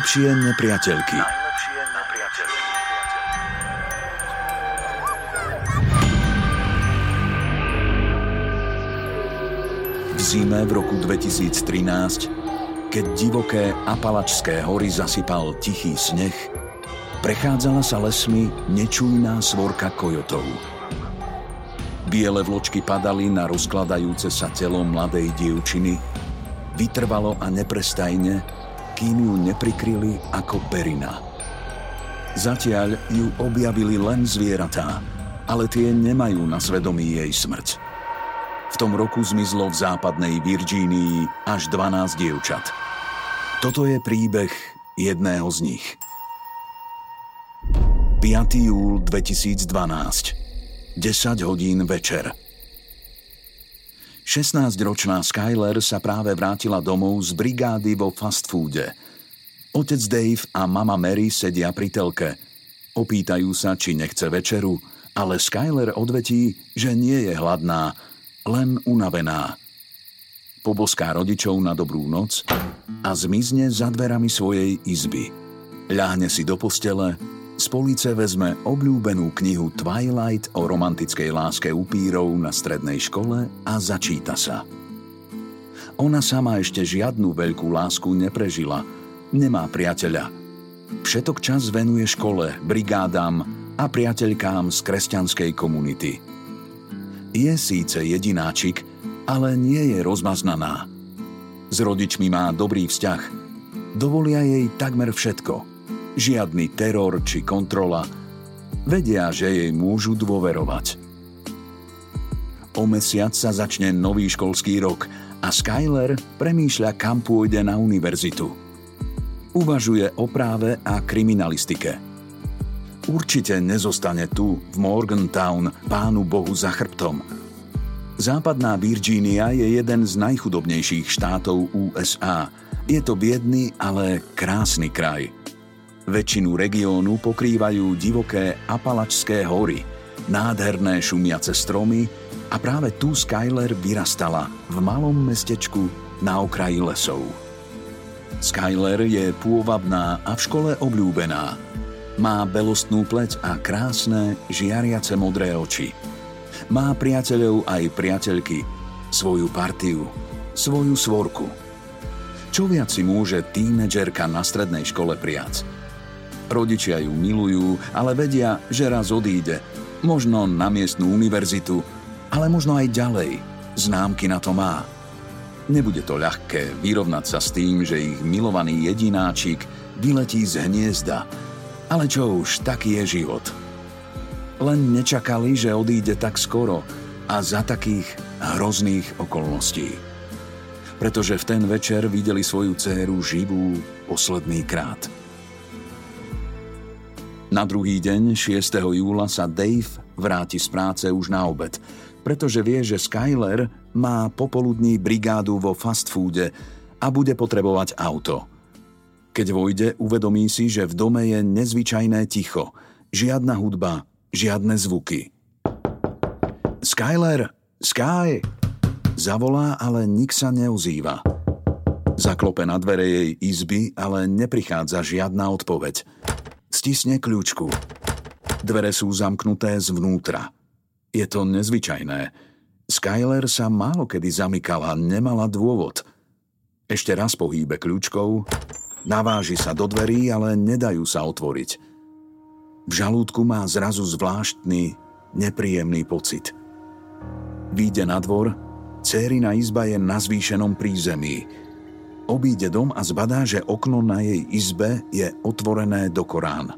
Najlepšie nepriateľky. V zime v roku 2013, keď divoké Apalačské hory zasypal tichý sneh, prechádzala sa lesmi nečujná svorka kojotov. Biele vločky padali na rozkladajúce sa telo mladej dievčiny, vytrvalo a neprestajne kým ju neprikryli ako perina. Zatiaľ ju objavili len zvieratá, ale tie nemajú na svedomí jej smrť. V tom roku zmizlo v západnej Virgínii až 12 dievčat. Toto je príbeh jedného z nich. 5. júl 2012 10 hodín večer 16-ročná Skyler sa práve vrátila domov z brigády vo fast foode. Otec Dave a mama Mary sedia pri telke. Opýtajú sa, či nechce večeru, ale Skyler odvetí, že nie je hladná, len unavená. Poboská rodičov na dobrú noc a zmizne za dverami svojej izby. Ľahne si do postele, z police vezme obľúbenú knihu Twilight o romantickej láske upírov na strednej škole a začíta sa. Ona sama ešte žiadnu veľkú lásku neprežila, nemá priateľa. Všetok čas venuje škole, brigádám a priateľkám z kresťanskej komunity. Je síce jedináčik, ale nie je rozmaznaná. S rodičmi má dobrý vzťah. Dovolia jej takmer všetko – Žiadny teror či kontrola. Vedia, že jej môžu dôverovať. O mesiac sa začne nový školský rok a Skyler premýšľa, kam pôjde na univerzitu. Uvažuje o práve a kriminalistike. Určite nezostane tu, v Morgantown, pánu Bohu za chrbtom. Západná Virgínia je jeden z najchudobnejších štátov USA. Je to biedný, ale krásny kraj – Väčšinu regiónu pokrývajú divoké Apalačské hory, nádherné šumiace stromy a práve tu Skyler vyrastala v malom mestečku na okraji lesov. Skyler je pôvabná a v škole obľúbená. Má belostnú pleť a krásne, žiariace modré oči. Má priateľov aj priateľky, svoju partiu, svoju svorku. Čo viac si môže tínedžerka na strednej škole prijať? Rodičia ju milujú, ale vedia, že raz odíde. Možno na miestnú univerzitu, ale možno aj ďalej. Známky na to má. Nebude to ľahké vyrovnať sa s tým, že ich milovaný jedináčik vyletí z hniezda. Ale čo už, taký je život. Len nečakali, že odíde tak skoro a za takých hrozných okolností. Pretože v ten večer videli svoju dceru živú posledný krát – na druhý deň, 6. júla, sa Dave vráti z práce už na obed, pretože vie, že Skyler má popoludní brigádu vo fast foode a bude potrebovať auto. Keď vojde, uvedomí si, že v dome je nezvyčajné ticho. Žiadna hudba, žiadne zvuky. Skyler! Sky! Zavolá, ale nik sa neozýva. Zaklope na dvere jej izby, ale neprichádza žiadna odpoveď. Stisne kľúčku. Dvere sú zamknuté zvnútra. Je to nezvyčajné. Skyler sa málo kedy zamykala, nemala dôvod. Ešte raz pohýbe kľúčkou, naváži sa do dverí, ale nedajú sa otvoriť. V žalúdku má zrazu zvláštny, nepríjemný pocit. Výjde na dvor, cérina izba je na zvýšenom prízemí. Obíde dom a zbadá, že okno na jej izbe je otvorené do Korán.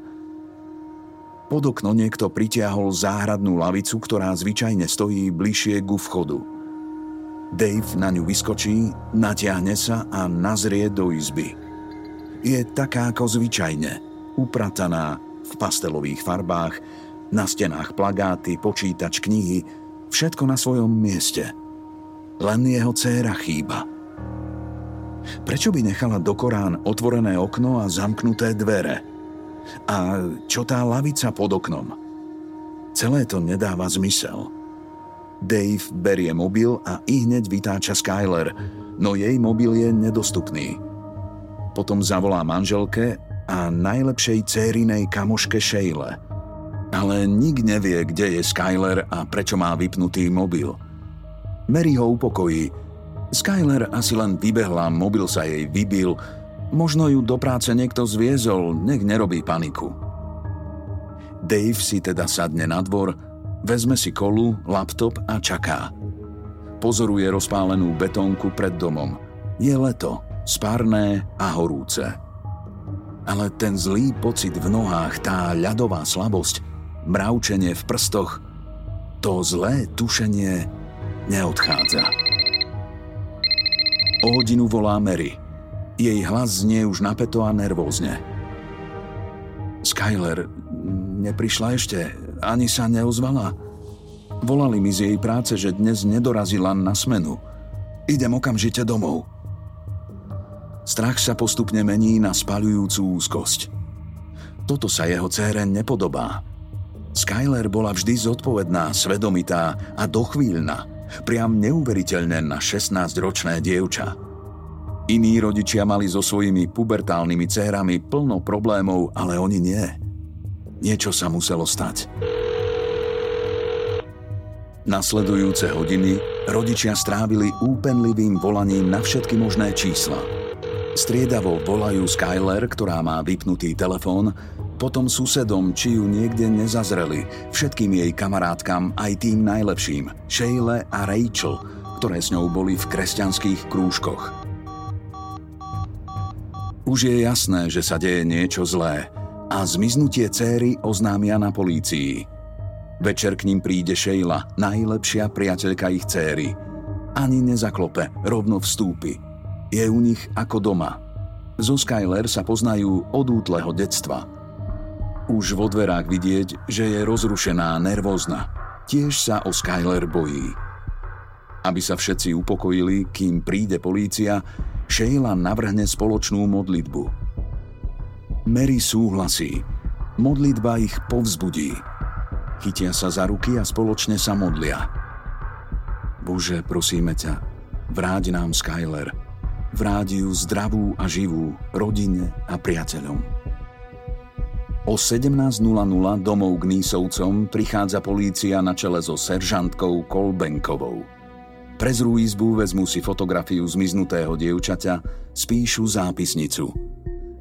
Pod okno niekto pritiahol záhradnú lavicu, ktorá zvyčajne stojí bližšie ku vchodu. Dave na ňu vyskočí, natiahne sa a nazrie do izby. Je taká ako zvyčajne, uprataná v pastelových farbách, na stenách plagáty, počítač, knihy, všetko na svojom mieste. Len jeho dcéra chýba. Prečo by nechala do Korán otvorené okno a zamknuté dvere? A čo tá lavica pod oknom? Celé to nedáva zmysel. Dave berie mobil a i hneď vytáča Skyler, no jej mobil je nedostupný. Potom zavolá manželke a najlepšej cérinej kamoške Sheile. Ale nik nevie, kde je Skyler a prečo má vypnutý mobil. Mary ho upokojí. Skyler asi len vybehla, mobil sa jej vybil, možno ju do práce niekto zviezol, nech nerobí paniku. Dave si teda sadne na dvor, Vezme si kolu, laptop a čaká. Pozoruje rozpálenú betónku pred domom. Je leto, spárne a horúce. Ale ten zlý pocit v nohách, tá ľadová slabosť, mravčenie v prstoch, to zlé tušenie neodchádza. O hodinu volá Mary. Jej hlas znie už napeto a nervózne. Skyler, neprišla ešte, ani sa neozvala. Volali mi z jej práce, že dnes nedorazila na smenu. Idem okamžite domov. Strach sa postupne mení na spaľujúcu úzkosť. Toto sa jeho cére nepodobá. Skyler bola vždy zodpovedná, svedomitá a dochvíľna, priam neuveriteľne na 16-ročné dievča. Iní rodičia mali so svojimi pubertálnymi cérami plno problémov, ale oni nie. Niečo sa muselo stať. Nasledujúce hodiny rodičia strávili úpenlivým volaním na všetky možné čísla. Striedavo volajú Skyler, ktorá má vypnutý telefón, potom susedom, či ju niekde nezazreli, všetkým jej kamarátkam, aj tým najlepším, Sheile a Rachel, ktoré s ňou boli v kresťanských krúžkoch. Už je jasné, že sa deje niečo zlé – a zmiznutie céry oznámia na polícii. Večer k ním príde Sheila, najlepšia priateľka ich céry. Ani nezaklope, rovno vstúpi. Je u nich ako doma. Zo Skyler sa poznajú od útleho detstva. Už vo dverách vidieť, že je rozrušená, nervózna. Tiež sa o Skyler bojí. Aby sa všetci upokojili, kým príde polícia, Sheila navrhne spoločnú modlitbu – Mary súhlasí. Modlitba ich povzbudí. Chytia sa za ruky a spoločne sa modlia. Bože, prosíme ťa, vráť nám Skyler. Vráť ju zdravú a živú rodine a priateľom. O 17.00 domov k Nísovcom prichádza polícia na čele so seržantkou Kolbenkovou. Prezrú izbu, vezmú si fotografiu zmiznutého dievčaťa, spíšu zápisnicu –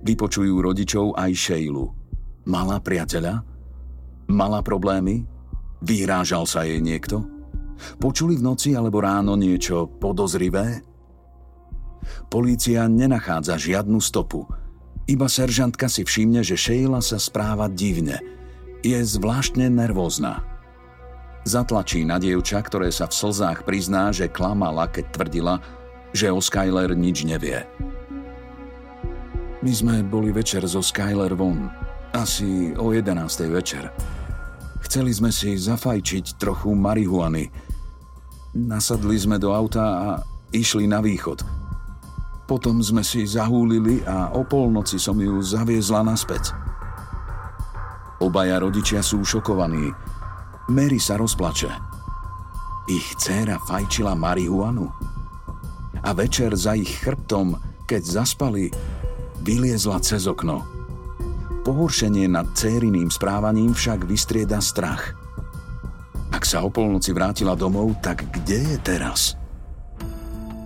Vypočujú rodičov aj Šejlu. Mala priateľa? Mala problémy? Vyhrážal sa jej niekto? Počuli v noci alebo ráno niečo podozrivé? Polícia nenachádza žiadnu stopu. Iba seržantka si všimne, že Sheila sa správa divne. Je zvláštne nervózna. Zatlačí na dievča, ktoré sa v slzách prizná, že klamala, keď tvrdila, že o Skyler nič nevie. My sme boli večer zo Skyler von, asi o 11. večer. Chceli sme si zafajčiť trochu marihuany. Nasadli sme do auta a išli na východ. Potom sme si zahúlili a o polnoci som ju zaviezla naspäť. Obaja rodičia sú šokovaní. Mary sa rozplače. Ich dcéra fajčila marihuanu. A večer za ich chrbtom, keď zaspali, vyliezla cez okno. Pohoršenie nad cériným správaním však vystrieda strach. Ak sa o polnoci vrátila domov, tak kde je teraz?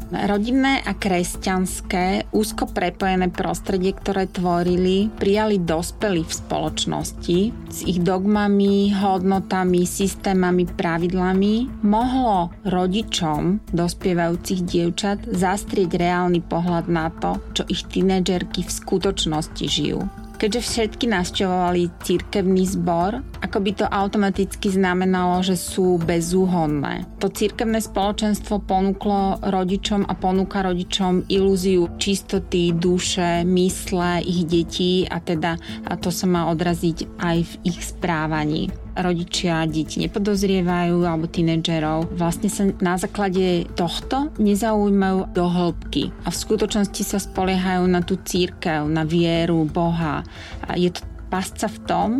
Rodinné a kresťanské, úzko prepojené prostredie, ktoré tvorili, prijali dospelí v spoločnosti s ich dogmami, hodnotami, systémami, pravidlami, mohlo rodičom dospievajúcich dievčat zastrieť reálny pohľad na to, čo ich tínedžerky v skutočnosti žijú. Keďže všetky navštevovali církevný zbor, ako by to automaticky znamenalo, že sú bezúhonné. To církevné spoločenstvo ponúklo rodičom a ponúka rodičom ilúziu čistoty duše, mysle ich detí a teda a to sa má odraziť aj v ich správaní rodičia deti nepodozrievajú alebo tínedžerov, vlastne sa na základe tohto nezaujímajú do hĺbky a v skutočnosti sa spoliehajú na tú církev, na vieru Boha. A je to pasca v tom,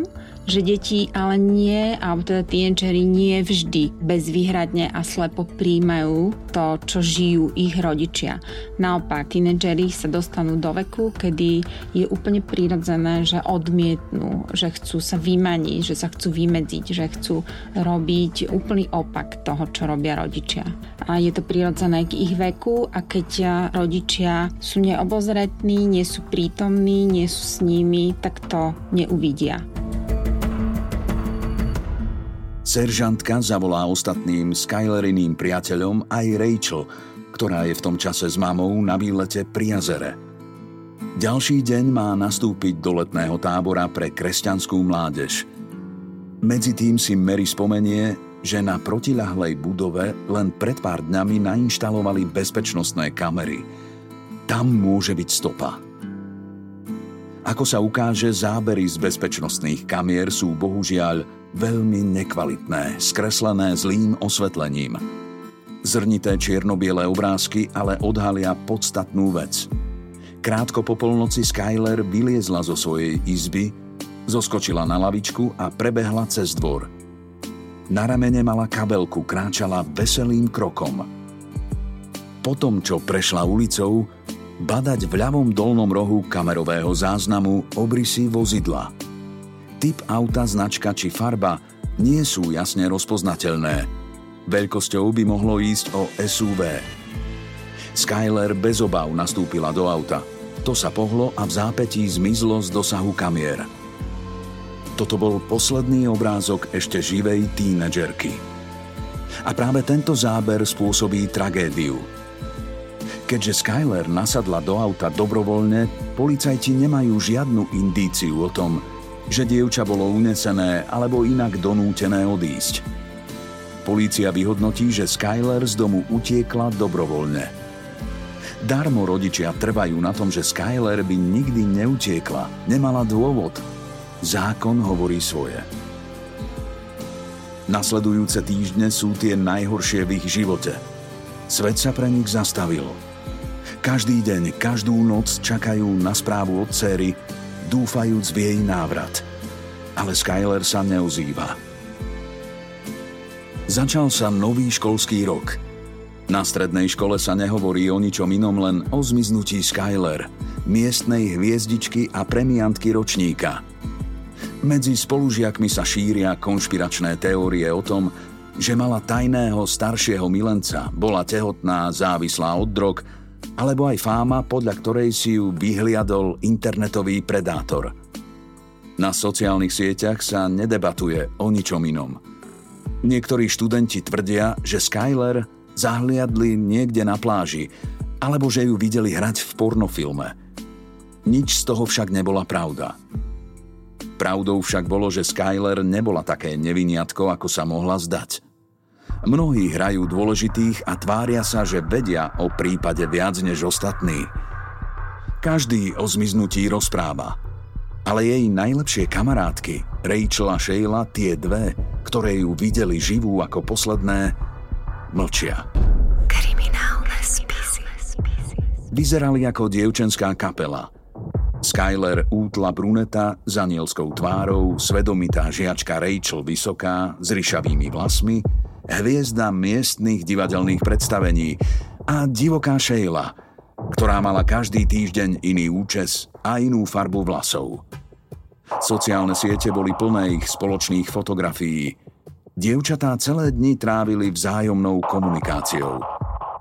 že deti ale nie, alebo teda tínedžeri nie vždy bezvýhradne a slepo príjmajú to, čo žijú ich rodičia. Naopak, tínedžeri sa dostanú do veku, kedy je úplne prirodzené, že odmietnú, že chcú sa vymaniť, že sa chcú vymedziť, že chcú robiť úplný opak toho, čo robia rodičia. A je to prirodzené k ich veku a keď rodičia sú neobozretní, nie sú prítomní, nie sú s nimi, tak to neuvidia. Seržantka zavolá ostatným Skyleriným priateľom aj Rachel, ktorá je v tom čase s mamou na výlete pri jazere. Ďalší deň má nastúpiť do letného tábora pre kresťanskú mládež. Medzi tým si Mary spomenie, že na protiľahlej budove len pred pár dňami nainštalovali bezpečnostné kamery. Tam môže byť stopa. Ako sa ukáže, zábery z bezpečnostných kamier sú bohužiaľ veľmi nekvalitné, skreslené zlým osvetlením. Zrnité čierno-biele obrázky ale odhalia podstatnú vec. Krátko po polnoci Skyler vyliezla zo svojej izby, zoskočila na lavičku a prebehla cez dvor. Na ramene mala kabelku, kráčala veselým krokom. Potom, čo prešla ulicou, badať v ľavom dolnom rohu kamerového záznamu obrysy vozidla – typ auta, značka či farba nie sú jasne rozpoznateľné. Veľkosťou by mohlo ísť o SUV. Skyler bez obav nastúpila do auta. To sa pohlo a v zápetí zmizlo z dosahu kamier. Toto bol posledný obrázok ešte živej tínedžerky. A práve tento záber spôsobí tragédiu. Keďže Skyler nasadla do auta dobrovoľne, policajti nemajú žiadnu indíciu o tom, že dievča bolo unesené alebo inak donútené odísť. Polícia vyhodnotí, že Skyler z domu utiekla dobrovoľne. Darmo rodičia trvajú na tom, že Skyler by nikdy neutiekla, nemala dôvod. Zákon hovorí svoje. Nasledujúce týždne sú tie najhoršie v ich živote. Svet sa pre nich zastavil. Každý deň, každú noc čakajú na správu od céry, dúfajúc v jej návrat. Ale Skyler sa neozýva. Začal sa nový školský rok. Na strednej škole sa nehovorí o ničom inom, len o zmiznutí Skyler, miestnej hviezdičky a premiantky ročníka. Medzi spolužiakmi sa šíria konšpiračné teórie o tom, že mala tajného staršieho milenca, bola tehotná, závislá od drog alebo aj fáma, podľa ktorej si ju vyhliadol internetový predátor. Na sociálnych sieťach sa nedebatuje o ničom inom. Niektorí študenti tvrdia, že Skyler zahliadli niekde na pláži, alebo že ju videli hrať v pornofilme. Nič z toho však nebola pravda. Pravdou však bolo, že Skyler nebola také neviniatko, ako sa mohla zdať. Mnohí hrajú dôležitých a tvária sa, že vedia o prípade viac než ostatní. Každý o zmiznutí rozpráva. Ale jej najlepšie kamarátky, Rachel a Sheila, tie dve, ktoré ju videli živú ako posledné, mlčia. Kriminálne spisy. Vyzerali ako dievčenská kapela. Skyler útla bruneta s anielskou tvárou, svedomitá žiačka Rachel vysoká, s ryšavými vlasmi hviezda miestnych divadelných predstavení a divoká Sheila, ktorá mala každý týždeň iný účes a inú farbu vlasov. Sociálne siete boli plné ich spoločných fotografií. Dievčatá celé dni trávili vzájomnou komunikáciou.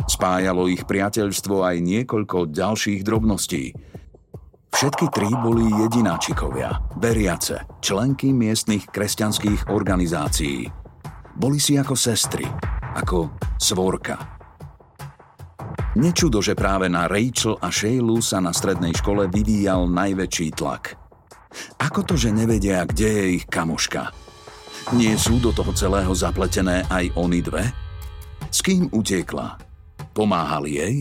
Spájalo ich priateľstvo aj niekoľko ďalších drobností. Všetky tri boli jedináčikovia, veriace, členky miestnych kresťanských organizácií. Boli si ako sestry, ako svorka. Nečudo, že práve na Rachel a Shaylu sa na strednej škole vyvíjal najväčší tlak. Ako to, že nevedia, kde je ich kamoška? Nie sú do toho celého zapletené aj oni dve? S kým utiekla? Pomáhali jej?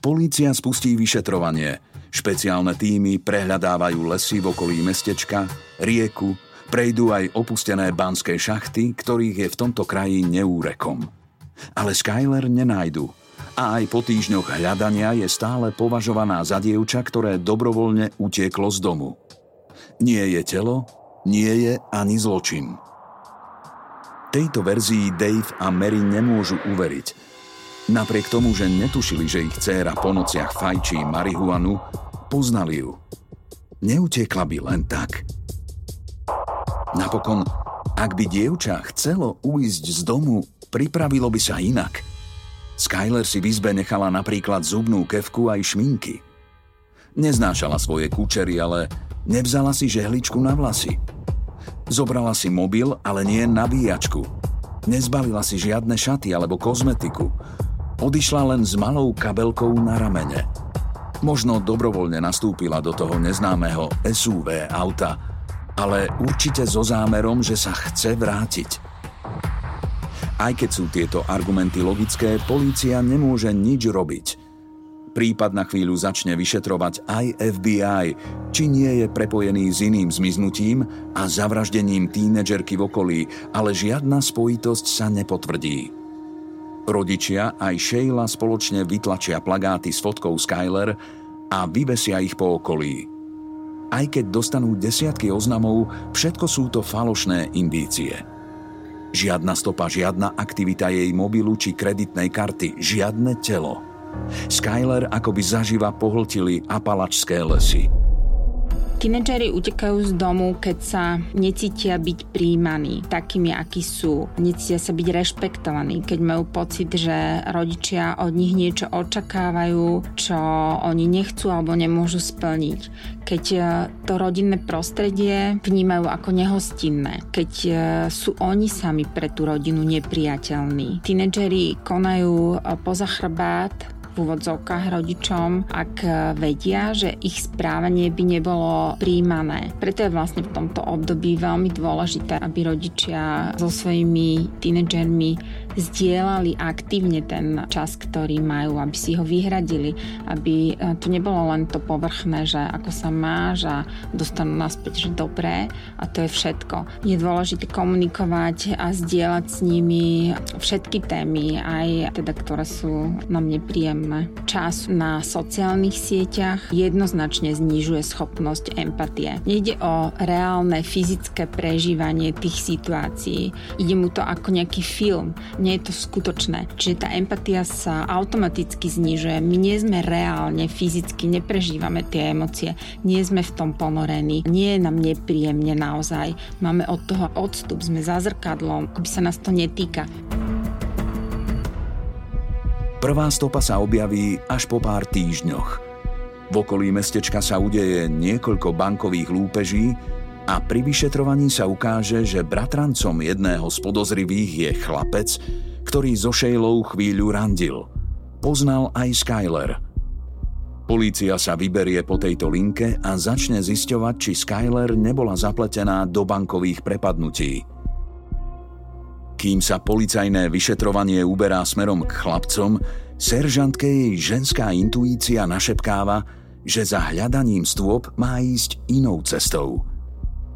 Polícia spustí vyšetrovanie. Špeciálne týmy prehľadávajú lesy v okolí mestečka, rieku, prejdú aj opustené banské šachty, ktorých je v tomto kraji neúrekom. Ale Skyler nenájdu a aj po týždňoch hľadania je stále považovaná za dievča, ktoré dobrovoľne utieklo z domu. Nie je telo, nie je ani zločin. Tejto verzii Dave a Mary nemôžu uveriť, Napriek tomu, že netušili, že ich dcéra po nociach fajčí marihuanu, poznali ju. Neutekla by len tak. Napokon, ak by dievča chcelo uísť z domu, pripravilo by sa inak. Skyler si v izbe nechala napríklad zubnú kevku aj šminky. Neznášala svoje kučery, ale nevzala si žehličku na vlasy. Zobrala si mobil, ale nie nabíjačku. Nezbalila si žiadne šaty alebo kozmetiku odišla len s malou kabelkou na ramene. Možno dobrovoľne nastúpila do toho neznámeho SUV auta, ale určite so zámerom, že sa chce vrátiť. Aj keď sú tieto argumenty logické, polícia nemôže nič robiť. Prípad na chvíľu začne vyšetrovať aj FBI, či nie je prepojený s iným zmiznutím a zavraždením tínedžerky v okolí, ale žiadna spojitosť sa nepotvrdí. Rodičia aj Sheila spoločne vytlačia plagáty s fotkou Skyler a vyvesia ich po okolí. Aj keď dostanú desiatky oznamov, všetko sú to falošné indície. Žiadna stopa, žiadna aktivita jej mobilu či kreditnej karty, žiadne telo. Skyler akoby zaživa pohltili apalačské lesy. Tínedžeri utekajú z domu, keď sa necítia byť príjmaní takými, akí sú. Necítia sa byť rešpektovaní, keď majú pocit, že rodičia od nich niečo očakávajú, čo oni nechcú alebo nemôžu splniť. Keď e, to rodinné prostredie vnímajú ako nehostinné. Keď e, sú oni sami pre tú rodinu nepriateľní. Tínedžeri konajú e, poza chrbát v úvodzovkách rodičom, ak vedia, že ich správanie by nebolo príjmané. Preto je vlastne v tomto období veľmi dôležité, aby rodičia so svojimi tínedžermi zdieľali aktívne ten čas, ktorý majú, aby si ho vyhradili, aby eh, to nebolo len to povrchné, že ako sa máš a dostanú naspäť, že dobré a to je všetko. Je dôležité komunikovať a zdieľať s nimi všetky témy, aj teda, ktoré sú nám nepríjemné. Čas na sociálnych sieťach jednoznačne znižuje schopnosť empatie. Nejde o reálne fyzické prežívanie tých situácií. Ide mu to ako nejaký film nie je to skutočné. Čiže tá empatia sa automaticky znižuje. My nie sme reálne, fyzicky, neprežívame tie emócie, nie sme v tom ponorení, nie je nám nepríjemne naozaj. Máme od toho odstup, sme za zrkadlom, by sa nás to netýka. Prvá stopa sa objaví až po pár týždňoch. V okolí mestečka sa udeje niekoľko bankových lúpeží a pri vyšetrovaní sa ukáže, že bratrancom jedného z podozrivých je chlapec, ktorý so Sheilou chvíľu randil. Poznal aj Skyler. Polícia sa vyberie po tejto linke a začne zisťovať, či Skyler nebola zapletená do bankových prepadnutí. Kým sa policajné vyšetrovanie uberá smerom k chlapcom, seržantke jej ženská intuícia našepkáva, že za hľadaním stôp má ísť inou cestou –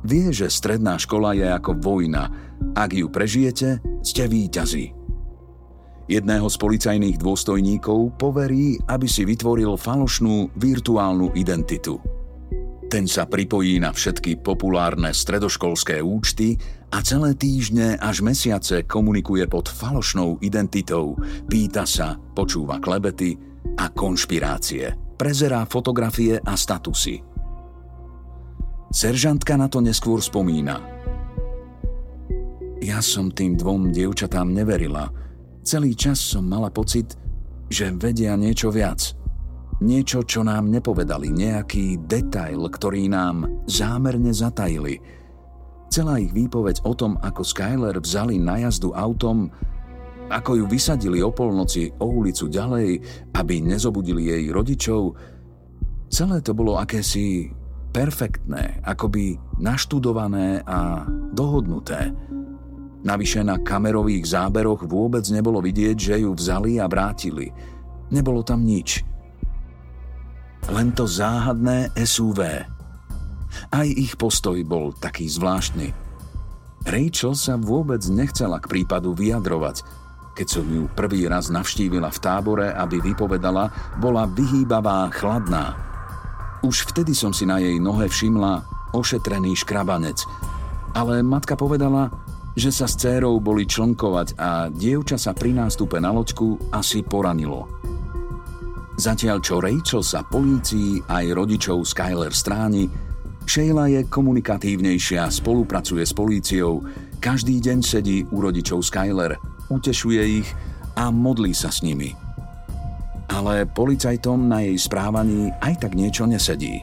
Vie, že stredná škola je ako vojna. Ak ju prežijete, ste víťazi. Jedného z policajných dôstojníkov poverí, aby si vytvoril falošnú virtuálnu identitu. Ten sa pripojí na všetky populárne stredoškolské účty a celé týždne až mesiace komunikuje pod falošnou identitou, pýta sa, počúva klebety a konšpirácie. Prezerá fotografie a statusy – Seržantka na to neskôr spomína. Ja som tým dvom dievčatám neverila. Celý čas som mala pocit, že vedia niečo viac. Niečo, čo nám nepovedali, nejaký detail, ktorý nám zámerne zatajili. Celá ich výpoveď o tom, ako Skyler vzali na jazdu autom, ako ju vysadili o polnoci o ulicu ďalej, aby nezobudili jej rodičov, celé to bolo akési perfektné, akoby naštudované a dohodnuté. Navyše na kamerových záberoch vôbec nebolo vidieť, že ju vzali a vrátili. Nebolo tam nič. Len to záhadné SUV. Aj ich postoj bol taký zvláštny. Rachel sa vôbec nechcela k prípadu vyjadrovať. Keď som ju prvý raz navštívila v tábore, aby vypovedala, bola vyhýbavá, chladná. Už vtedy som si na jej nohe všimla ošetrený škrabanec. Ale matka povedala, že sa s cérou boli člnkovať a dievča sa pri nástupe na loďku asi poranilo. Zatiaľ čo Rachel sa polícii aj rodičov Skyler stráni, Sheila je komunikatívnejšia, spolupracuje s políciou, každý deň sedí u rodičov Skyler, utešuje ich a modlí sa s nimi. Ale policajtom na jej správaní aj tak niečo nesedí.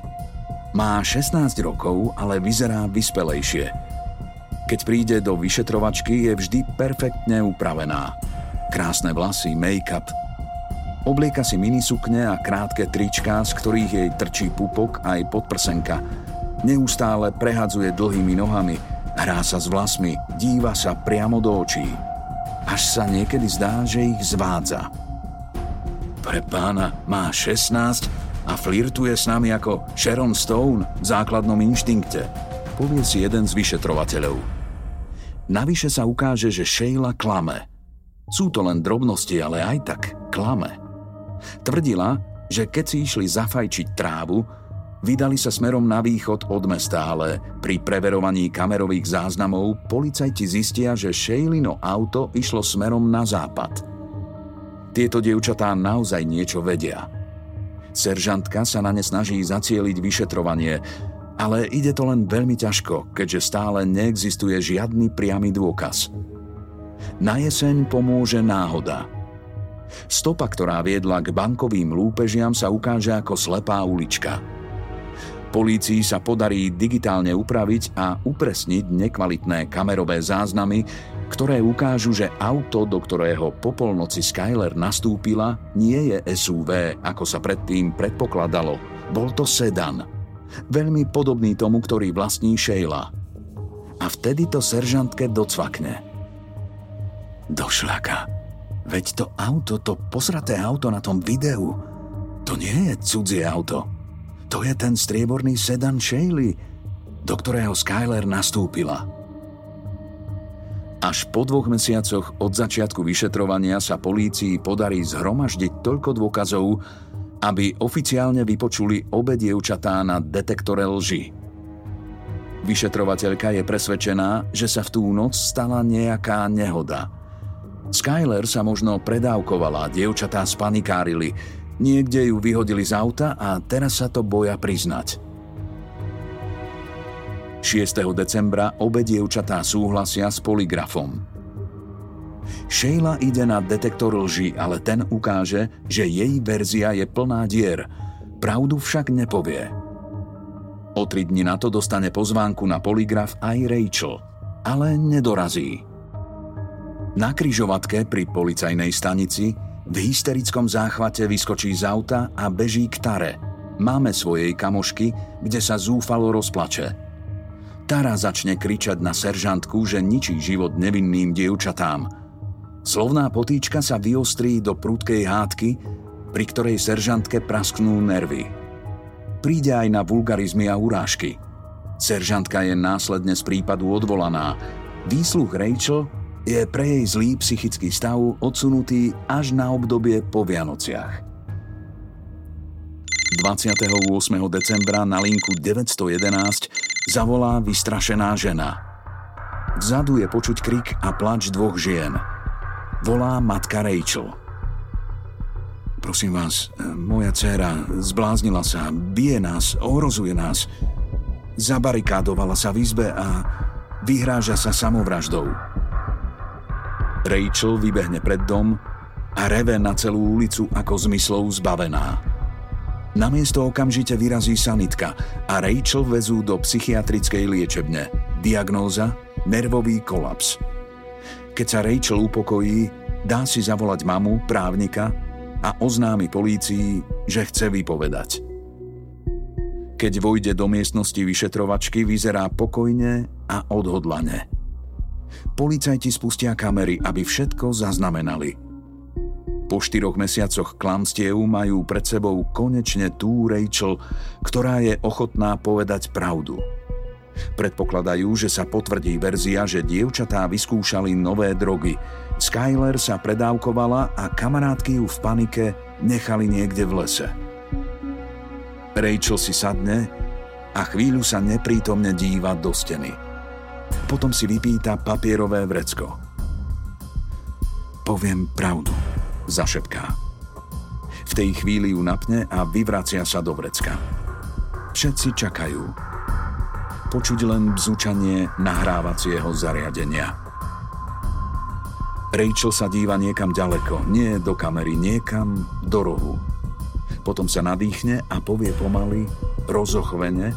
Má 16 rokov, ale vyzerá vyspelejšie – keď príde do vyšetrovačky, je vždy perfektne upravená. Krásne vlasy, make-up. Oblieka si minisukne a krátke tričká, z ktorých jej trčí pupok aj podprsenka. Neustále prehadzuje dlhými nohami, hrá sa s vlasmi, díva sa priamo do očí. Až sa niekedy zdá, že ich zvádza. Pre pána má 16 a flirtuje s nami ako Sharon Stone v základnom inštinkte, povie si jeden z vyšetrovateľov. Navyše sa ukáže, že Sheila klame. Sú to len drobnosti, ale aj tak klame. Tvrdila, že keď si išli zafajčiť trávu, vydali sa smerom na východ od mesta, ale pri preverovaní kamerových záznamov policajti zistia, že Sheilino auto išlo smerom na západ. Tieto dievčatá naozaj niečo vedia. Seržantka sa na ne snaží zacieliť vyšetrovanie, ale ide to len veľmi ťažko, keďže stále neexistuje žiadny priamy dôkaz. Na jeseň pomôže náhoda. Stopa, ktorá viedla k bankovým lúpežiam, sa ukáže ako slepá ulička. Polícii sa podarí digitálne upraviť a upresniť nekvalitné kamerové záznamy, ktoré ukážu, že auto, do ktorého po polnoci Skyler nastúpila, nie je SUV, ako sa predtým predpokladalo. Bol to sedan – veľmi podobný tomu, ktorý vlastní Sheila. A vtedy to seržantke docvakne. Došľaka. Veď to auto, to posraté auto na tom videu, to nie je cudzie auto. To je ten strieborný sedan Shaley, do ktorého Skyler nastúpila. Až po dvoch mesiacoch od začiatku vyšetrovania sa polícii podarí zhromaždiť toľko dôkazov, aby oficiálne vypočuli obe dievčatá na detektore lži. Vyšetrovateľka je presvedčená, že sa v tú noc stala nejaká nehoda. Skyler sa možno predávkovala, dievčatá spanikárili, niekde ju vyhodili z auta a teraz sa to boja priznať. 6. decembra obe dievčatá súhlasia s poligrafom. Sheila ide na detektor lži, ale ten ukáže, že jej verzia je plná dier. Pravdu však nepovie. O tri dni na to dostane pozvánku na poligraf aj Rachel, ale nedorazí. Na kryžovatke pri policajnej stanici v hysterickom záchvate vyskočí z auta a beží k Tare, máme svojej kamošky, kde sa zúfalo rozplače. Tara začne kričať na seržantku, že ničí život nevinným dievčatám – Slovná potýčka sa vyostrí do prudkej hádky, pri ktorej seržantke prasknú nervy. Príde aj na vulgarizmy a urážky. Seržantka je následne z prípadu odvolaná. Výsluch Rachel je pre jej zlý psychický stav odsunutý až na obdobie po Vianociach. 28. decembra na linku 911 zavolá vystrašená žena. Vzadu je počuť krik a plač dvoch žien – volá matka Rachel. Prosím vás, moja dcéra zbláznila sa, bije nás, ohrozuje nás. Zabarikádovala sa v izbe a vyhráža sa samovraždou. Rachel vybehne pred dom a reve na celú ulicu ako zmyslov zbavená. Na miesto okamžite vyrazí sanitka a Rachel vezú do psychiatrickej liečebne. Diagnóza? Nervový kolaps. Keď sa Rachel upokojí, dá si zavolať mamu, právnika a oznámi polícii, že chce vypovedať. Keď vojde do miestnosti vyšetrovačky, vyzerá pokojne a odhodlane. Policajti spustia kamery, aby všetko zaznamenali. Po štyroch mesiacoch klamstiev majú pred sebou konečne tú Rachel, ktorá je ochotná povedať pravdu. Predpokladajú, že sa potvrdí verzia, že dievčatá vyskúšali nové drogy. Skyler sa predávkovala a kamarátky ju v panike nechali niekde v lese. Rachel si sadne a chvíľu sa neprítomne díva do steny. Potom si vypýta papierové vrecko. Poviem pravdu, zašepká. V tej chvíli ju napne a vyvracia sa do vrecka. Všetci čakajú. Počuť len bzučanie nahrávacieho zariadenia. Rachel sa díva niekam ďaleko, nie do kamery, niekam do rohu potom sa nadýchne a povie pomaly, rozochvene,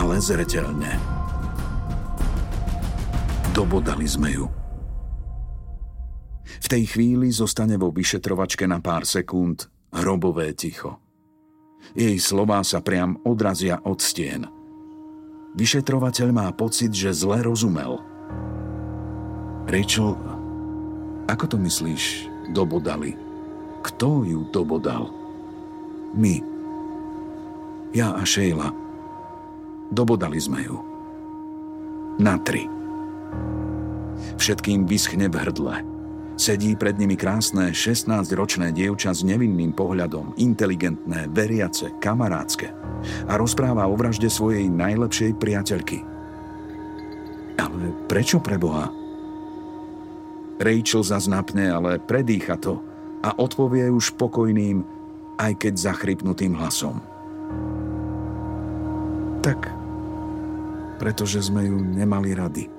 ale zretelne. Dobodali sme ju. V tej chvíli zostane vo vyšetrovačke na pár sekúnd hrobové ticho. Jej slová sa priam odrazia od stien. Vyšetrovateľ má pocit, že zle rozumel. Rachel, ako to myslíš, dobodali? Kto ju dobodal? My. Ja a Sheila. Dobodali sme ju. Na tri. Všetkým vyschne v hrdle. Sedí pred nimi krásne 16-ročné dievča s nevinným pohľadom, inteligentné, veriace, kamarátske a rozpráva o vražde svojej najlepšej priateľky. Ale prečo pre Boha? Rachel zaznapne, ale predýcha to a odpovie už pokojným, aj keď zachrypnutým hlasom. Tak, pretože sme ju nemali rady.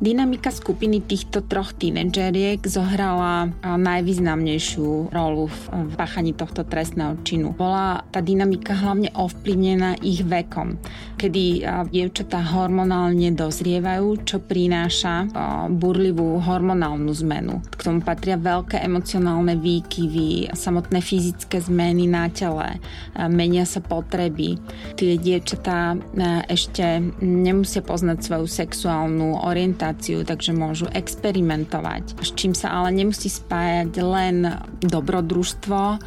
Dynamika skupiny týchto troch tínedžeriek zohrala najvýznamnejšiu rolu v páchaní tohto trestného činu. Bola tá dynamika hlavne ovplyvnená ich vekom, kedy dievčatá hormonálne dozrievajú, čo prináša burlivú hormonálnu zmenu. K tomu patria veľké emocionálne výkyvy, samotné fyzické zmeny na tele, menia sa potreby. Tie dievčatá ešte nemusia poznať svoju sexuálnu orientáciu orientáciu, takže môžu experimentovať, s čím sa ale nemusí spájať len dobrodružstvo,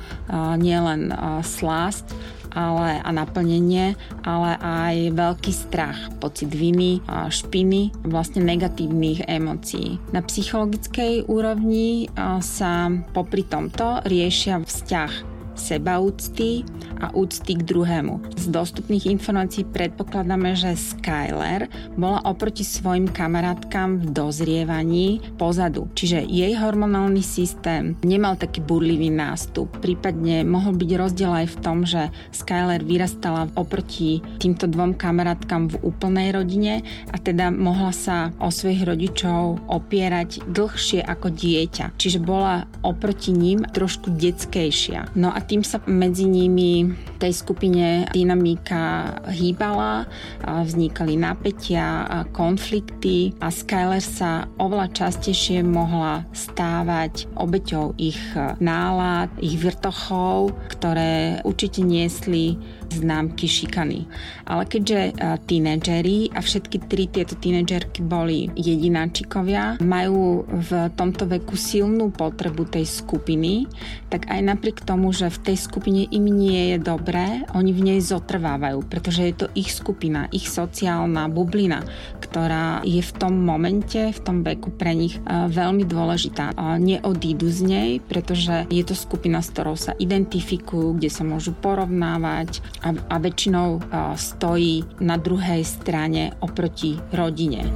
nielen slásť, ale, a naplnenie, ale aj veľký strach, pocit viny, špiny, vlastne negatívnych emócií. Na psychologickej úrovni sa popri tomto riešia vzťah sebaúcty a úcty k druhému. Z dostupných informácií predpokladáme, že Skyler bola oproti svojim kamarátkam v dozrievaní pozadu, čiže jej hormonálny systém nemal taký burlivý nástup. Prípadne mohol byť rozdiel aj v tom, že Skyler vyrastala oproti týmto dvom kamarátkam v úplnej rodine a teda mohla sa o svojich rodičov opierať dlhšie ako dieťa. Čiže bola oproti ním trošku detskejšia. No a tým sa medzi nimi tej skupine dynamika hýbala, vznikali napätia, konflikty a Skyler sa oveľa častejšie mohla stávať obeťou ich nálad, ich vrtochov, ktoré určite niesli známky šikany. Ale keďže tínedžeri a všetky tri tieto tínedžerky boli jedináčikovia, majú v tomto veku silnú potrebu tej skupiny, tak aj napriek tomu, že v tej skupine im nie je dobré, oni v nej zotrvávajú, pretože je to ich skupina, ich sociálna bublina, ktorá je v tom momente, v tom veku pre nich veľmi dôležitá. Neodídu z nej, pretože je to skupina, s ktorou sa identifikujú, kde sa môžu porovnávať a, a väčšinou stojí na druhej strane oproti rodine.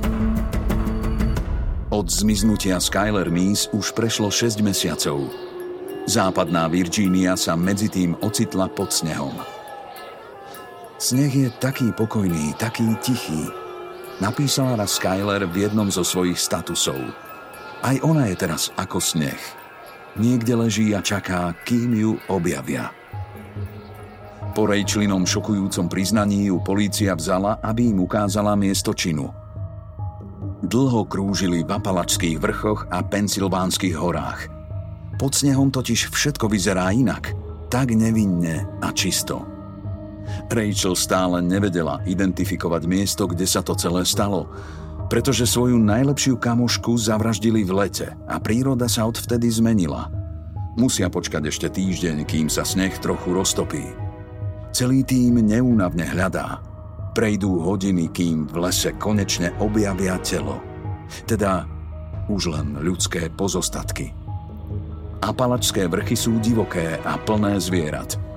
Od zmiznutia Skyler Mees už prešlo 6 mesiacov. Západná Virgínia sa medzi tým ocitla pod snehom. Sneh je taký pokojný, taký tichý. napísala raz Skyler v jednom zo svojich statusov. Aj ona je teraz ako sneh. Niekde leží a čaká, kým ju objavia. Po Rachelinom šokujúcom priznaní ju polícia vzala, aby im ukázala miesto činu. Dlho krúžili v Apalačských vrchoch a Pensylvánskych horách. Pod snehom totiž všetko vyzerá inak, tak nevinne a čisto. Rachel stále nevedela identifikovať miesto, kde sa to celé stalo, pretože svoju najlepšiu kamošku zavraždili v lete a príroda sa odvtedy zmenila. Musia počkať ešte týždeň, kým sa sneh trochu roztopí. Celý tým neúnavne hľadá. Prejdú hodiny, kým v lese konečne objavia telo. Teda už len ľudské pozostatky. Apalačské vrchy sú divoké a plné zvierat –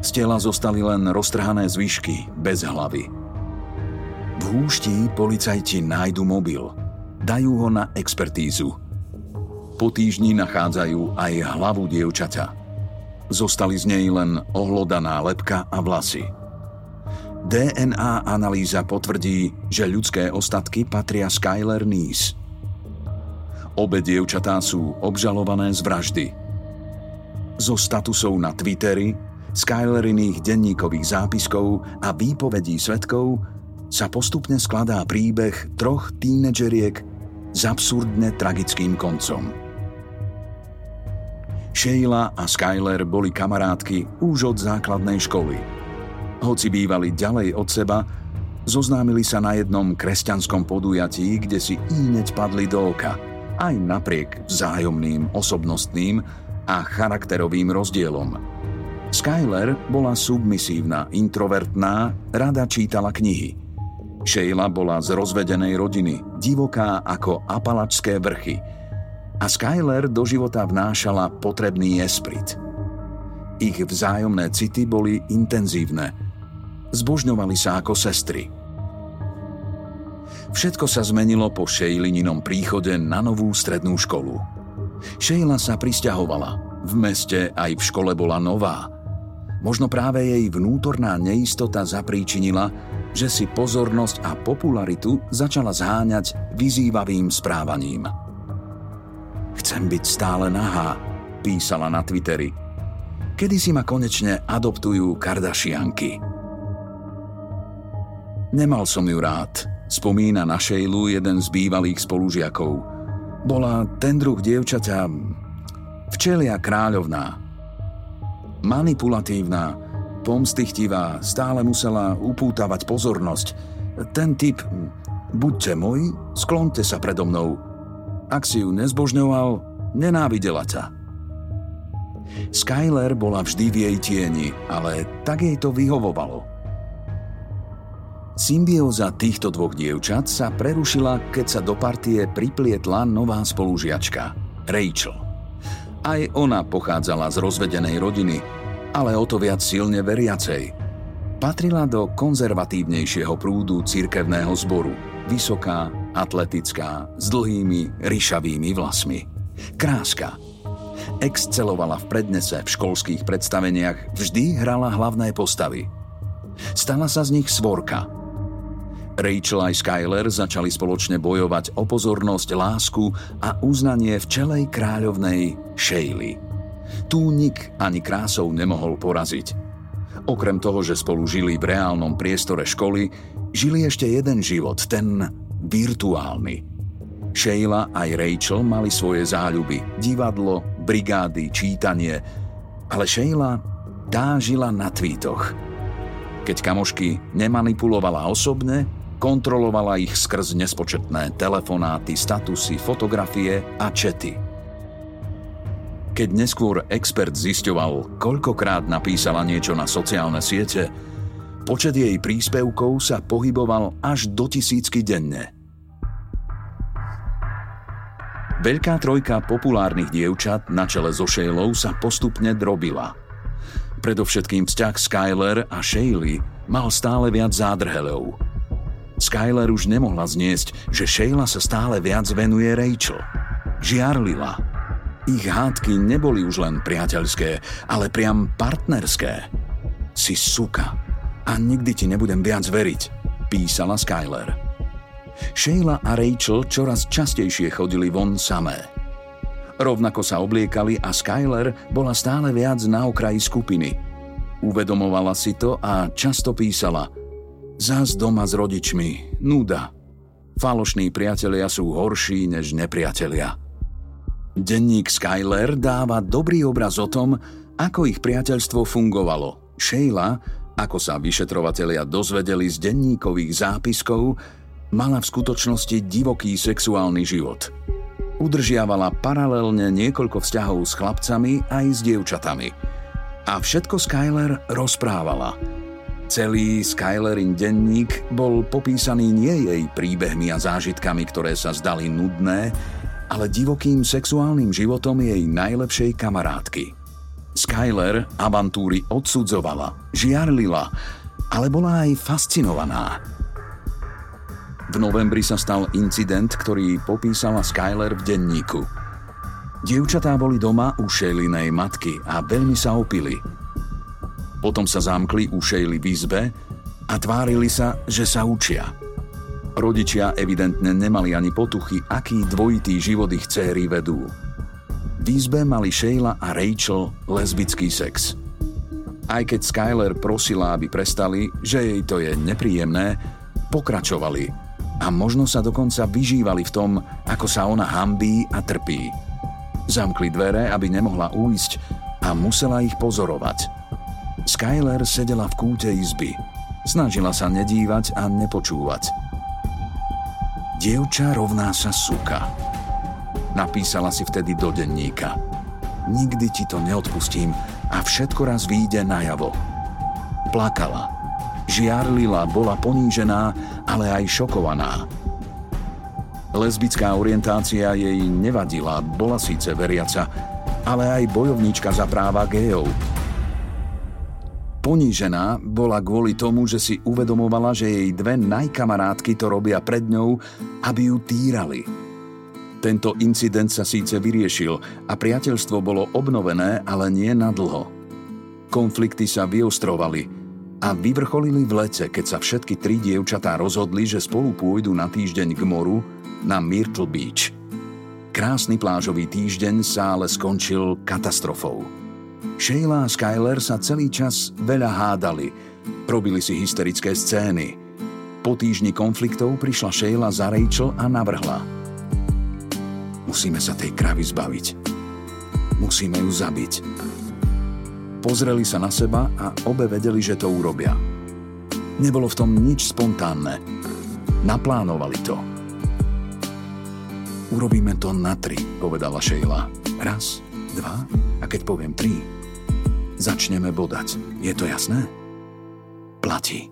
z tela zostali len roztrhané zvyšky, bez hlavy. V húšti policajti nájdu mobil. Dajú ho na expertízu. Po týždni nachádzajú aj hlavu dievčaťa. Zostali z nej len ohlodaná lepka a vlasy. DNA analýza potvrdí, že ľudské ostatky patria Skyler Nies. Obe dievčatá sú obžalované z vraždy. Zo statusov na Twitteri Skyleriných denníkových zápiskov a výpovedí svetkov sa postupne skladá príbeh troch tínedžeriek s absurdne tragickým koncom. Sheila a Skyler boli kamarátky už od základnej školy. Hoci bývali ďalej od seba, zoznámili sa na jednom kresťanskom podujatí, kde si íneď padli do oka, aj napriek vzájomným osobnostným a charakterovým rozdielom – Skyler bola submisívna, introvertná, rada čítala knihy. Sheila bola z rozvedenej rodiny, divoká ako apalačské vrchy. A Skyler do života vnášala potrebný esprit. Ich vzájomné city boli intenzívne. Zbožňovali sa ako sestry. Všetko sa zmenilo po Sheilininom príchode na novú strednú školu. Sheila sa pristahovala. V meste aj v škole bola nová – Možno práve jej vnútorná neistota zapríčinila, že si pozornosť a popularitu začala zháňať vyzývavým správaním. Chcem byť stále nahá, písala na Twitteri. Kedy si ma konečne adoptujú Kardashianky? Nemal som ju rád, spomína na Sheilu jeden z bývalých spolužiakov. Bola ten druh dievčaťa včelia kráľovná, manipulatívna, pomstichtivá, stále musela upútavať pozornosť. Ten typ, buďte môj, sklonte sa predo mnou. Ak si ju nezbožňoval, nenávidela ťa. Skyler bola vždy v jej tieni, ale tak jej to vyhovovalo. Symbióza týchto dvoch dievčat sa prerušila, keď sa do partie priplietla nová spolužiačka, Rachel. Aj ona pochádzala z rozvedenej rodiny, ale o to viac silne veriacej. Patrila do konzervatívnejšieho prúdu cirkevného zboru. Vysoká, atletická, s dlhými, ryšavými vlasmi. Kráska. Excelovala v prednese v školských predstaveniach, vždy hrala hlavné postavy. Stala sa z nich svorka – Rachel aj Skyler začali spoločne bojovať o pozornosť, lásku a uznanie v čelej kráľovnej Shaley. Tu nik ani krásou nemohol poraziť. Okrem toho, že spolu žili v reálnom priestore školy, žili ešte jeden život, ten virtuálny. Sheila aj Rachel mali svoje záľuby, divadlo, brigády, čítanie, ale Sheila tá žila na tweetoch. Keď kamošky nemanipulovala osobne, Kontrolovala ich skrz nespočetné telefonáty, statusy, fotografie a čety. Keď neskôr expert zisťoval, koľkokrát napísala niečo na sociálne siete, počet jej príspevkov sa pohyboval až do tisícky denne. Veľká trojka populárnych dievčat na čele so Shaylou sa postupne drobila. Predovšetkým vzťah Skyler a Shaley mal stále viac zádrhelov – Skyler už nemohla zniesť, že Sheila sa stále viac venuje Rachel. Žiarlila. Ich hádky neboli už len priateľské, ale priam partnerské. Si suka a nikdy ti nebudem viac veriť, písala Skyler. Sheila a Rachel čoraz častejšie chodili von samé. Rovnako sa obliekali a Skyler bola stále viac na okraji skupiny. Uvedomovala si to a často písala Zas doma s rodičmi, nuda. Falošní priatelia sú horší než nepriatelia. Denník Skyler dáva dobrý obraz o tom, ako ich priateľstvo fungovalo. Sheila, ako sa vyšetrovatelia dozvedeli z denníkových zápiskov, mala v skutočnosti divoký sexuálny život. Udržiavala paralelne niekoľko vzťahov s chlapcami aj s dievčatami. A všetko Skyler rozprávala – Celý Skylerin denník bol popísaný nie jej príbehmi a zážitkami, ktoré sa zdali nudné, ale divokým sexuálnym životom jej najlepšej kamarátky. Skyler avantúry odsudzovala, žiarlila, ale bola aj fascinovaná. V novembri sa stal incident, ktorý popísala Skyler v denníku. Dievčatá boli doma u Shaylinej matky a veľmi sa opili – potom sa zamkli u Shayli v izbe a tvárili sa, že sa učia. Rodičia evidentne nemali ani potuchy, aký dvojitý život ich céry vedú. V izbe mali Shayla a Rachel lesbický sex. Aj keď Skyler prosila, aby prestali, že jej to je nepríjemné, pokračovali a možno sa dokonca vyžívali v tom, ako sa ona hambí a trpí. Zamkli dvere, aby nemohla újsť a musela ich pozorovať – Skyler sedela v kúte izby. Snažila sa nedívať a nepočúvať. Dievča rovná sa suka. Napísala si vtedy do denníka. Nikdy ti to neodpustím a všetko raz vyjde najavo. Plakala. Žiarlila, bola ponížená, ale aj šokovaná. Lesbická orientácia jej nevadila, bola síce veriaca, ale aj bojovníčka za práva gejov – Ponížená bola kvôli tomu, že si uvedomovala, že jej dve najkamarátky to robia pred ňou, aby ju týrali. Tento incident sa síce vyriešil a priateľstvo bolo obnovené, ale nie na dlho. Konflikty sa vyostrovali a vyvrcholili v lete, keď sa všetky tri dievčatá rozhodli, že spolu pôjdu na týždeň k moru na Myrtle Beach. Krásny plážový týždeň sa ale skončil katastrofou. Sheila a Skyler sa celý čas veľa hádali, robili si hysterické scény. Po týždni konfliktov prišla Sheila za Rachel a navrhla. Musíme sa tej kravy zbaviť. Musíme ju zabiť. Pozreli sa na seba a obe vedeli, že to urobia. Nebolo v tom nič spontánne. Naplánovali to. Urobíme to na tri, povedala Sheila. Raz, dva a keď poviem tri, začneme bodať. Je to jasné? Platí.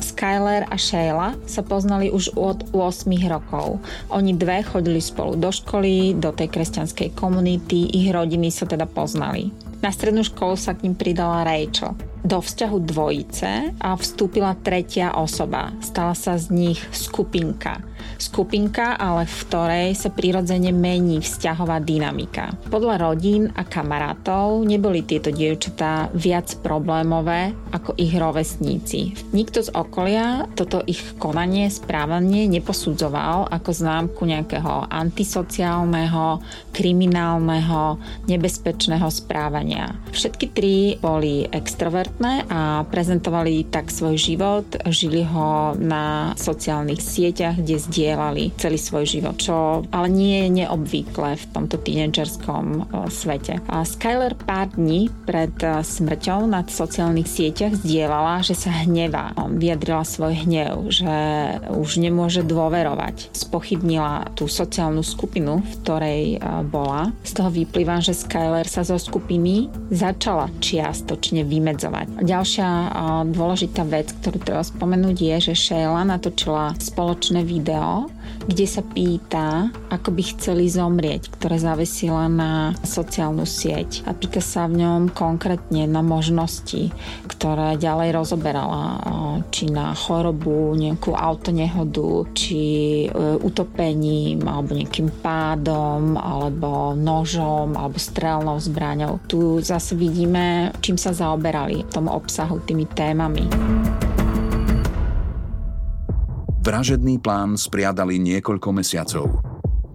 Skyler a Sheila sa poznali už od 8 rokov. Oni dve chodili spolu do školy, do tej kresťanskej komunity, ich rodiny sa teda poznali. Na strednú školu sa k ním pridala Rachel do vzťahu dvojice a vstúpila tretia osoba. Stala sa z nich skupinka. Skupinka, ale v ktorej sa prirodzene mení vzťahová dynamika. Podľa rodín a kamarátov neboli tieto dievčatá viac problémové ako ich rovesníci. Nikto z okolia toto ich konanie, správanie neposudzoval ako známku nejakého antisociálneho, kriminálneho, nebezpečného správania. Všetky tri boli extrovert samostatné a prezentovali tak svoj život, žili ho na sociálnych sieťach, kde zdieľali celý svoj život, čo ale nie je neobvyklé v tomto tínedžerskom e, svete. A Skyler pár dní pred e, smrťou na sociálnych sieťach zdieľala, že sa hnevá. Vyjadrila svoj hnev, že už nemôže dôverovať. Spochybnila tú sociálnu skupinu, v ktorej e, bola. Z toho vyplýva, že Skyler sa zo skupiny začala čiastočne vymedzovať. Ďalšia dôležitá vec, ktorú treba spomenúť je, že Sheila natočila spoločné video, kde sa pýta, ako by chceli zomrieť, ktoré závisila na sociálnu sieť. A pýta sa v ňom konkrétne na možnosti, ktoré ďalej rozoberala, či na chorobu, nejakú autonehodu, či e, utopením, alebo nejakým pádom, alebo nožom, alebo strelnou zbraňou. Tu zase vidíme, čím sa zaoberali tom obsahu, tými témami. Vražedný plán spriadali niekoľko mesiacov.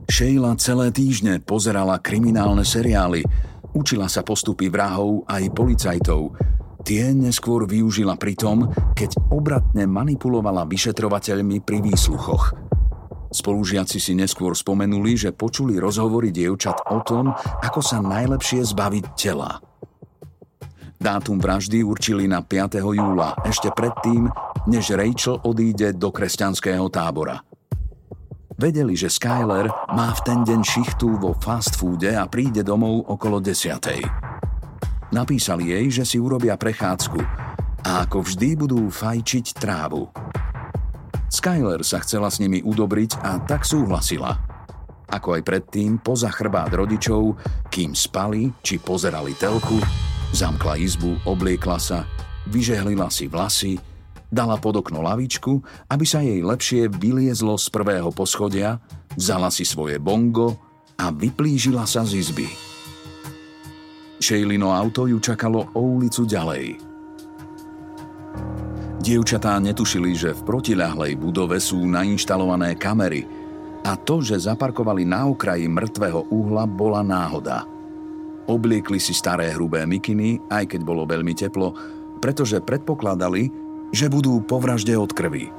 Sheila celé týždne pozerala kriminálne seriály, učila sa postupy vrahov aj policajtov. Tie neskôr využila pri tom, keď obratne manipulovala vyšetrovateľmi pri výsluchoch. Spolužiaci si neskôr spomenuli, že počuli rozhovory dievčat o tom, ako sa najlepšie zbaviť tela. Dátum vraždy určili na 5. júla, ešte predtým, než Rachel odíde do kresťanského tábora – Vedeli, že Skyler má v ten deň šichtu vo fast foode a príde domov okolo desiatej. Napísali jej, že si urobia prechádzku a ako vždy budú fajčiť trávu. Skyler sa chcela s nimi udobriť a tak súhlasila. Ako aj predtým, poza chrbát rodičov, kým spali či pozerali telku, zamkla izbu, obliekla sa, vyžehlila si vlasy, Dala pod okno lavičku, aby sa jej lepšie vyliezlo z prvého poschodia, vzala si svoje bongo a vyplížila sa z izby. Šejlino auto ju čakalo o ulicu ďalej. Dievčatá netušili, že v protiľahlej budove sú nainštalované kamery a to, že zaparkovali na okraji mŕtvého uhla, bola náhoda. Obliekli si staré hrubé mikiny, aj keď bolo veľmi teplo, pretože predpokladali, že budú po vražde od krvi.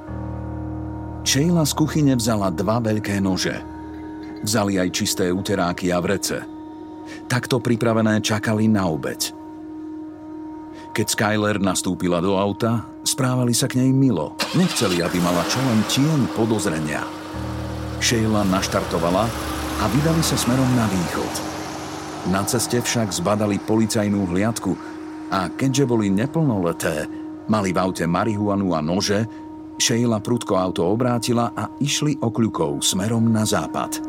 Sheila z kuchyne vzala dva veľké nože. Vzali aj čisté uteráky a vrece. Takto pripravené čakali na obeď. Keď Skyler nastúpila do auta, správali sa k nej milo. Nechceli, aby mala čo len tieň podozrenia. Sheila naštartovala a vydali sa smerom na východ. Na ceste však zbadali policajnú hliadku a keďže boli neplnoleté, Mali v aute marihuanu a nože, Sheila prudko auto obrátila a išli okľukou smerom na západ.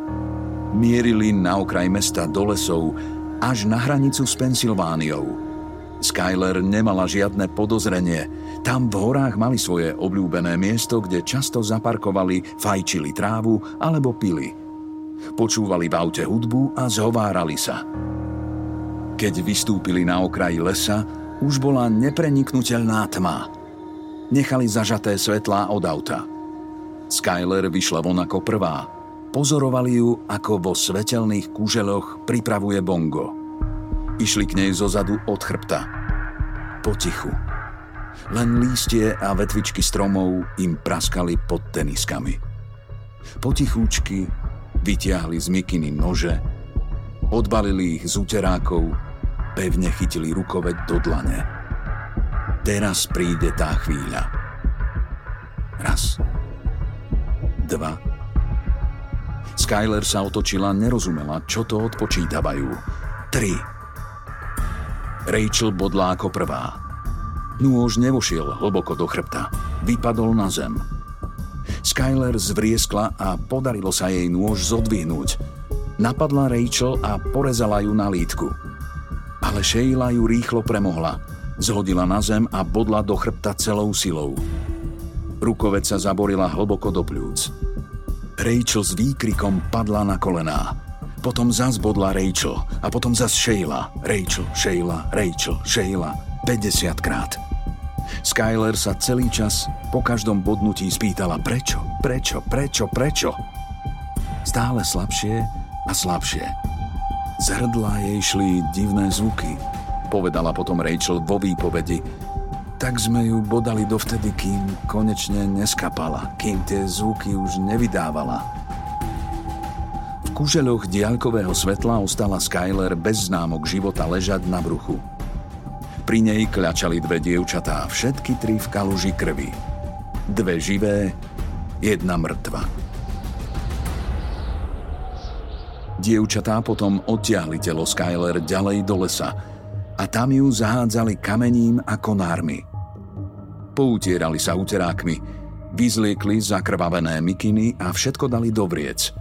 Mierili na okraj mesta do lesov až na hranicu s Pensylvániou. Skyler nemala žiadne podozrenie. Tam v horách mali svoje obľúbené miesto, kde často zaparkovali, fajčili trávu alebo pili. Počúvali v aute hudbu a zhovárali sa. Keď vystúpili na okraji lesa, už bola nepreniknutelná tma. Nechali zažaté svetlá od auta. Skyler vyšla von ako prvá. Pozorovali ju, ako vo svetelných kúželoch pripravuje bongo. Išli k nej zozadu od chrbta. Potichu. Len lístie a vetvičky stromov im praskali pod teniskami. Potichúčky vytiahli z mikiny nože, odbalili ich z uterákov pevne chytili rukoveď do dlane. Teraz príde tá chvíľa. Raz. Dva. Skyler sa otočila, nerozumela, čo to odpočítavajú. Tri. Rachel bodla ako prvá. Nôž nevošiel hlboko do chrbta. Vypadol na zem. Skyler zvrieskla a podarilo sa jej nôž zodvihnúť. Napadla Rachel a porezala ju na lítku ale Sheila ju rýchlo premohla. Zhodila na zem a bodla do chrbta celou silou. Rukovec sa zaborila hlboko do pľúc. Rachel s výkrikom padla na kolená. Potom zas bodla Rachel a potom zas Sheila. Rachel, Sheila, Rachel, Sheila. 50 krát. Skyler sa celý čas po každom bodnutí spýtala prečo, prečo, prečo, prečo. Stále slabšie a slabšie. Z hrdla jej šli divné zvuky, povedala potom Rachel vo výpovedi. Tak sme ju bodali dovtedy, kým konečne neskapala, kým tie zvuky už nevydávala. V kuželoch diaľkového svetla ostala Skyler bez známok života ležať na bruchu. Pri nej kľačali dve dievčatá, všetky tri v kaluži krvi. Dve živé, jedna mŕtva. Dievčatá potom odtiahli telo Skyler ďalej do lesa a tam ju zahádzali kamením a konármi. Poutierali sa uterákmi, vyzliekli zakrvavené mikiny a všetko dali do vriec.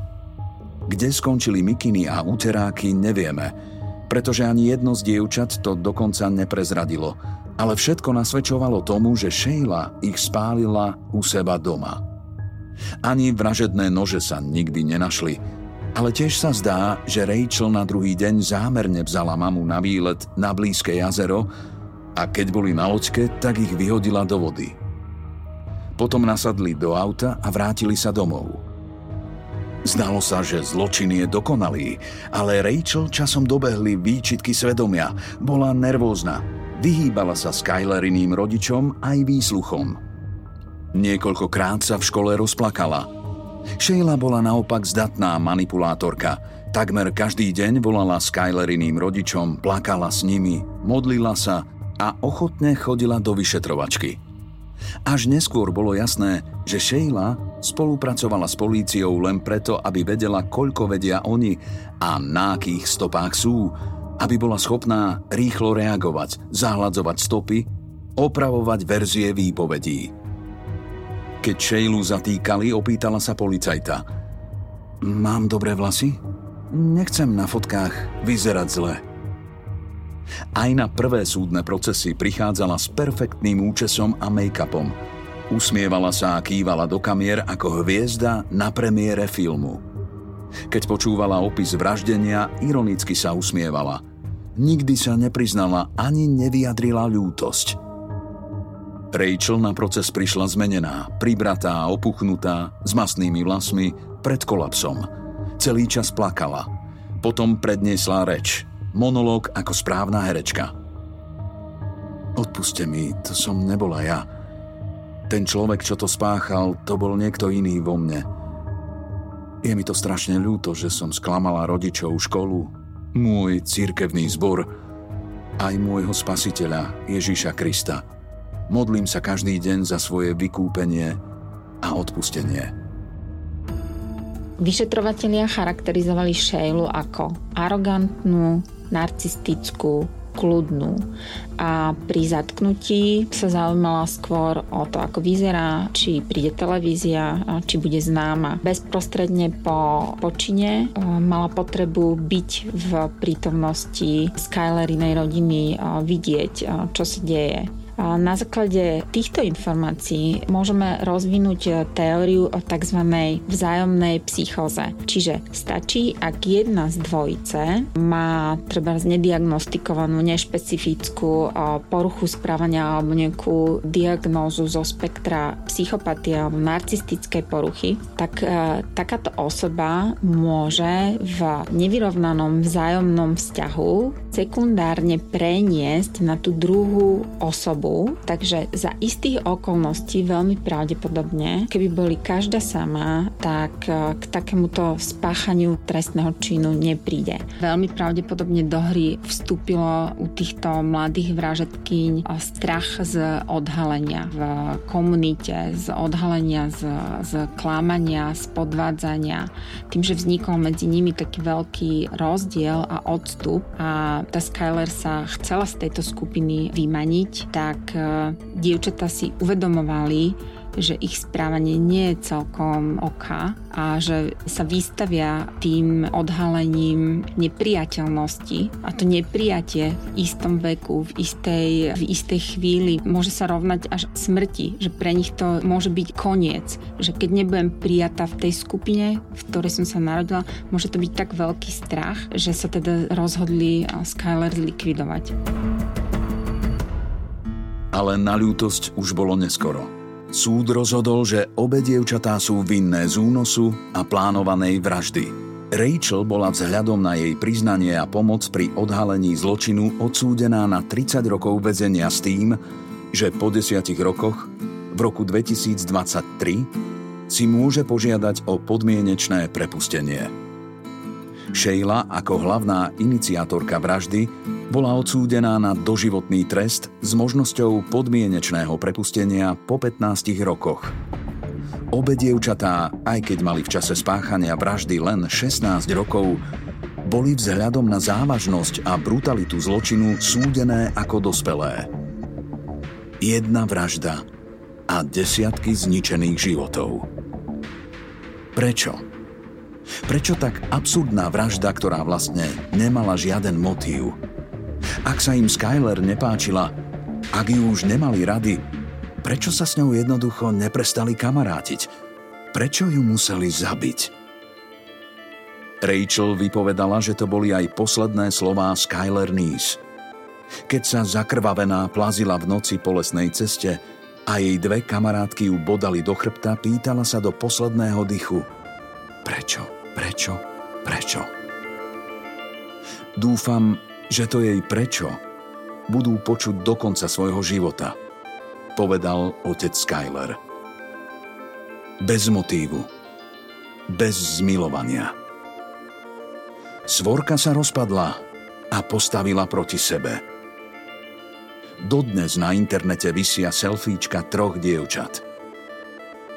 Kde skončili mikiny a uteráky, nevieme, pretože ani jedno z dievčat to dokonca neprezradilo, ale všetko nasvedčovalo tomu, že Sheila ich spálila u seba doma. Ani vražedné nože sa nikdy nenašli, ale tiež sa zdá, že Rachel na druhý deň zámerne vzala mamu na výlet na blízke jazero a keď boli na loďke, tak ich vyhodila do vody. Potom nasadli do auta a vrátili sa domov. Zdalo sa, že zločin je dokonalý, ale Rachel časom dobehli výčitky svedomia. Bola nervózna. Vyhýbala sa Skylariným rodičom aj výsluchom. Niekoľkokrát sa v škole rozplakala. Sheila bola naopak zdatná manipulátorka. Takmer každý deň volala Skylariným rodičom, plakala s nimi, modlila sa a ochotne chodila do vyšetrovačky. Až neskôr bolo jasné, že Sheila spolupracovala s políciou len preto, aby vedela, koľko vedia oni a na akých stopách sú, aby bola schopná rýchlo reagovať, zahladzovať stopy, opravovať verzie výpovedí. Keď Sheilu zatýkali, opýtala sa policajta. Mám dobré vlasy? Nechcem na fotkách vyzerať zle. Aj na prvé súdne procesy prichádzala s perfektným účesom a make-upom. Usmievala sa a kývala do kamier ako hviezda na premiére filmu. Keď počúvala opis vraždenia, ironicky sa usmievala. Nikdy sa nepriznala ani nevyjadrila ľútosť. Rachel na proces prišla zmenená, pribratá, opuchnutá, s masnými vlasmi, pred kolapsom. Celý čas plakala. Potom predniesla reč – monológ ako správna herečka. Odpuste mi, to som nebola ja. Ten človek, čo to spáchal, to bol niekto iný vo mne. Je mi to strašne ľúto, že som sklamala rodičov, školu, môj církevný zbor, aj môjho spasiteľa Ježíša Krista. Modlím sa každý deň za svoje vykúpenie a odpustenie. Vyšetrovatelia charakterizovali Sheilu ako arogantnú, narcistickú, kľudnú. A pri zatknutí sa zaujímala skôr o to, ako vyzerá, či príde televízia, či bude známa. Bezprostredne po počine mala potrebu byť v prítomnosti Skylerinej rodiny, vidieť, čo sa deje na základe týchto informácií môžeme rozvinúť teóriu o tzv. vzájomnej psychoze. Čiže stačí, ak jedna z dvojice má treba nediagnostikovanú, nešpecifickú poruchu správania alebo nejakú diagnózu zo spektra psychopatie alebo narcistickej poruchy, tak e, takáto osoba môže v nevyrovnanom vzájomnom vzťahu sekundárne preniesť na tú druhú osobu takže za istých okolností veľmi pravdepodobne, keby boli každá sama, tak e, k takémuto spáchaniu trestného činu nepríde. Veľmi pravdepodobne do hry vstúpilo u týchto mladých vražetkyň strach z odhalenia v komunite, z odhalenia, z, z klamania, z podvádzania. Tým, že vznikol medzi nimi taký veľký rozdiel a odstup a tá Skyler sa chcela z tejto skupiny vymaniť, tak tak e, dievčatá si uvedomovali, že ich správanie nie je celkom oka a že sa vystavia tým odhalením nepriateľnosti a to nepriatie v istom veku, v istej, v istej chvíli môže sa rovnať až smrti, že pre nich to môže byť koniec, že keď nebudem prijatá v tej skupine, v ktorej som sa narodila, môže to byť tak veľký strach, že sa teda rozhodli Skyler zlikvidovať ale na ľútosť už bolo neskoro. Súd rozhodol, že obe dievčatá sú vinné z únosu a plánovanej vraždy. Rachel bola vzhľadom na jej priznanie a pomoc pri odhalení zločinu odsúdená na 30 rokov väzenia s tým, že po desiatich rokoch, v roku 2023, si môže požiadať o podmienečné prepustenie. Sheila ako hlavná iniciátorka vraždy bola odsúdená na doživotný trest s možnosťou podmienečného prepustenia po 15 rokoch. Obe dievčatá, aj keď mali v čase spáchania vraždy len 16 rokov, boli vzhľadom na závažnosť a brutalitu zločinu súdené ako dospelé. Jedna vražda a desiatky zničených životov. Prečo? Prečo tak absurdná vražda, ktorá vlastne nemala žiaden motív? Ak sa im Skyler nepáčila, ak ju už nemali rady, prečo sa s ňou jednoducho neprestali kamarátiť? Prečo ju museli zabiť? Rachel vypovedala, že to boli aj posledné slová Skyler Nice. Keď sa zakrvavená plazila v noci po lesnej ceste, a jej dve kamarátky ju bodali do chrbta, pýtala sa do posledného dychu. Prečo, prečo, prečo? Dúfam, že to jej prečo budú počuť do konca svojho života, povedal otec Skyler. Bez motívu, bez zmilovania. Svorka sa rozpadla a postavila proti sebe. Dodnes na internete vysia selfiečka troch dievčat.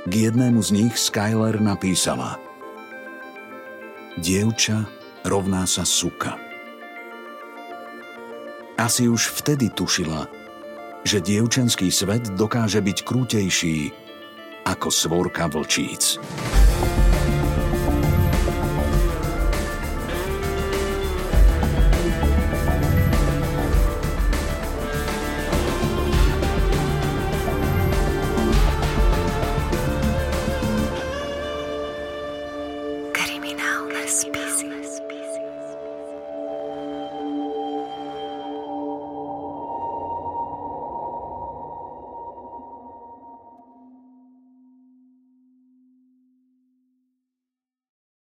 K jednému z nich Skyler napísala Dievča rovná sa suka. Asi už vtedy tušila, že dievčenský svet dokáže byť krútejší ako svorka vlčíc.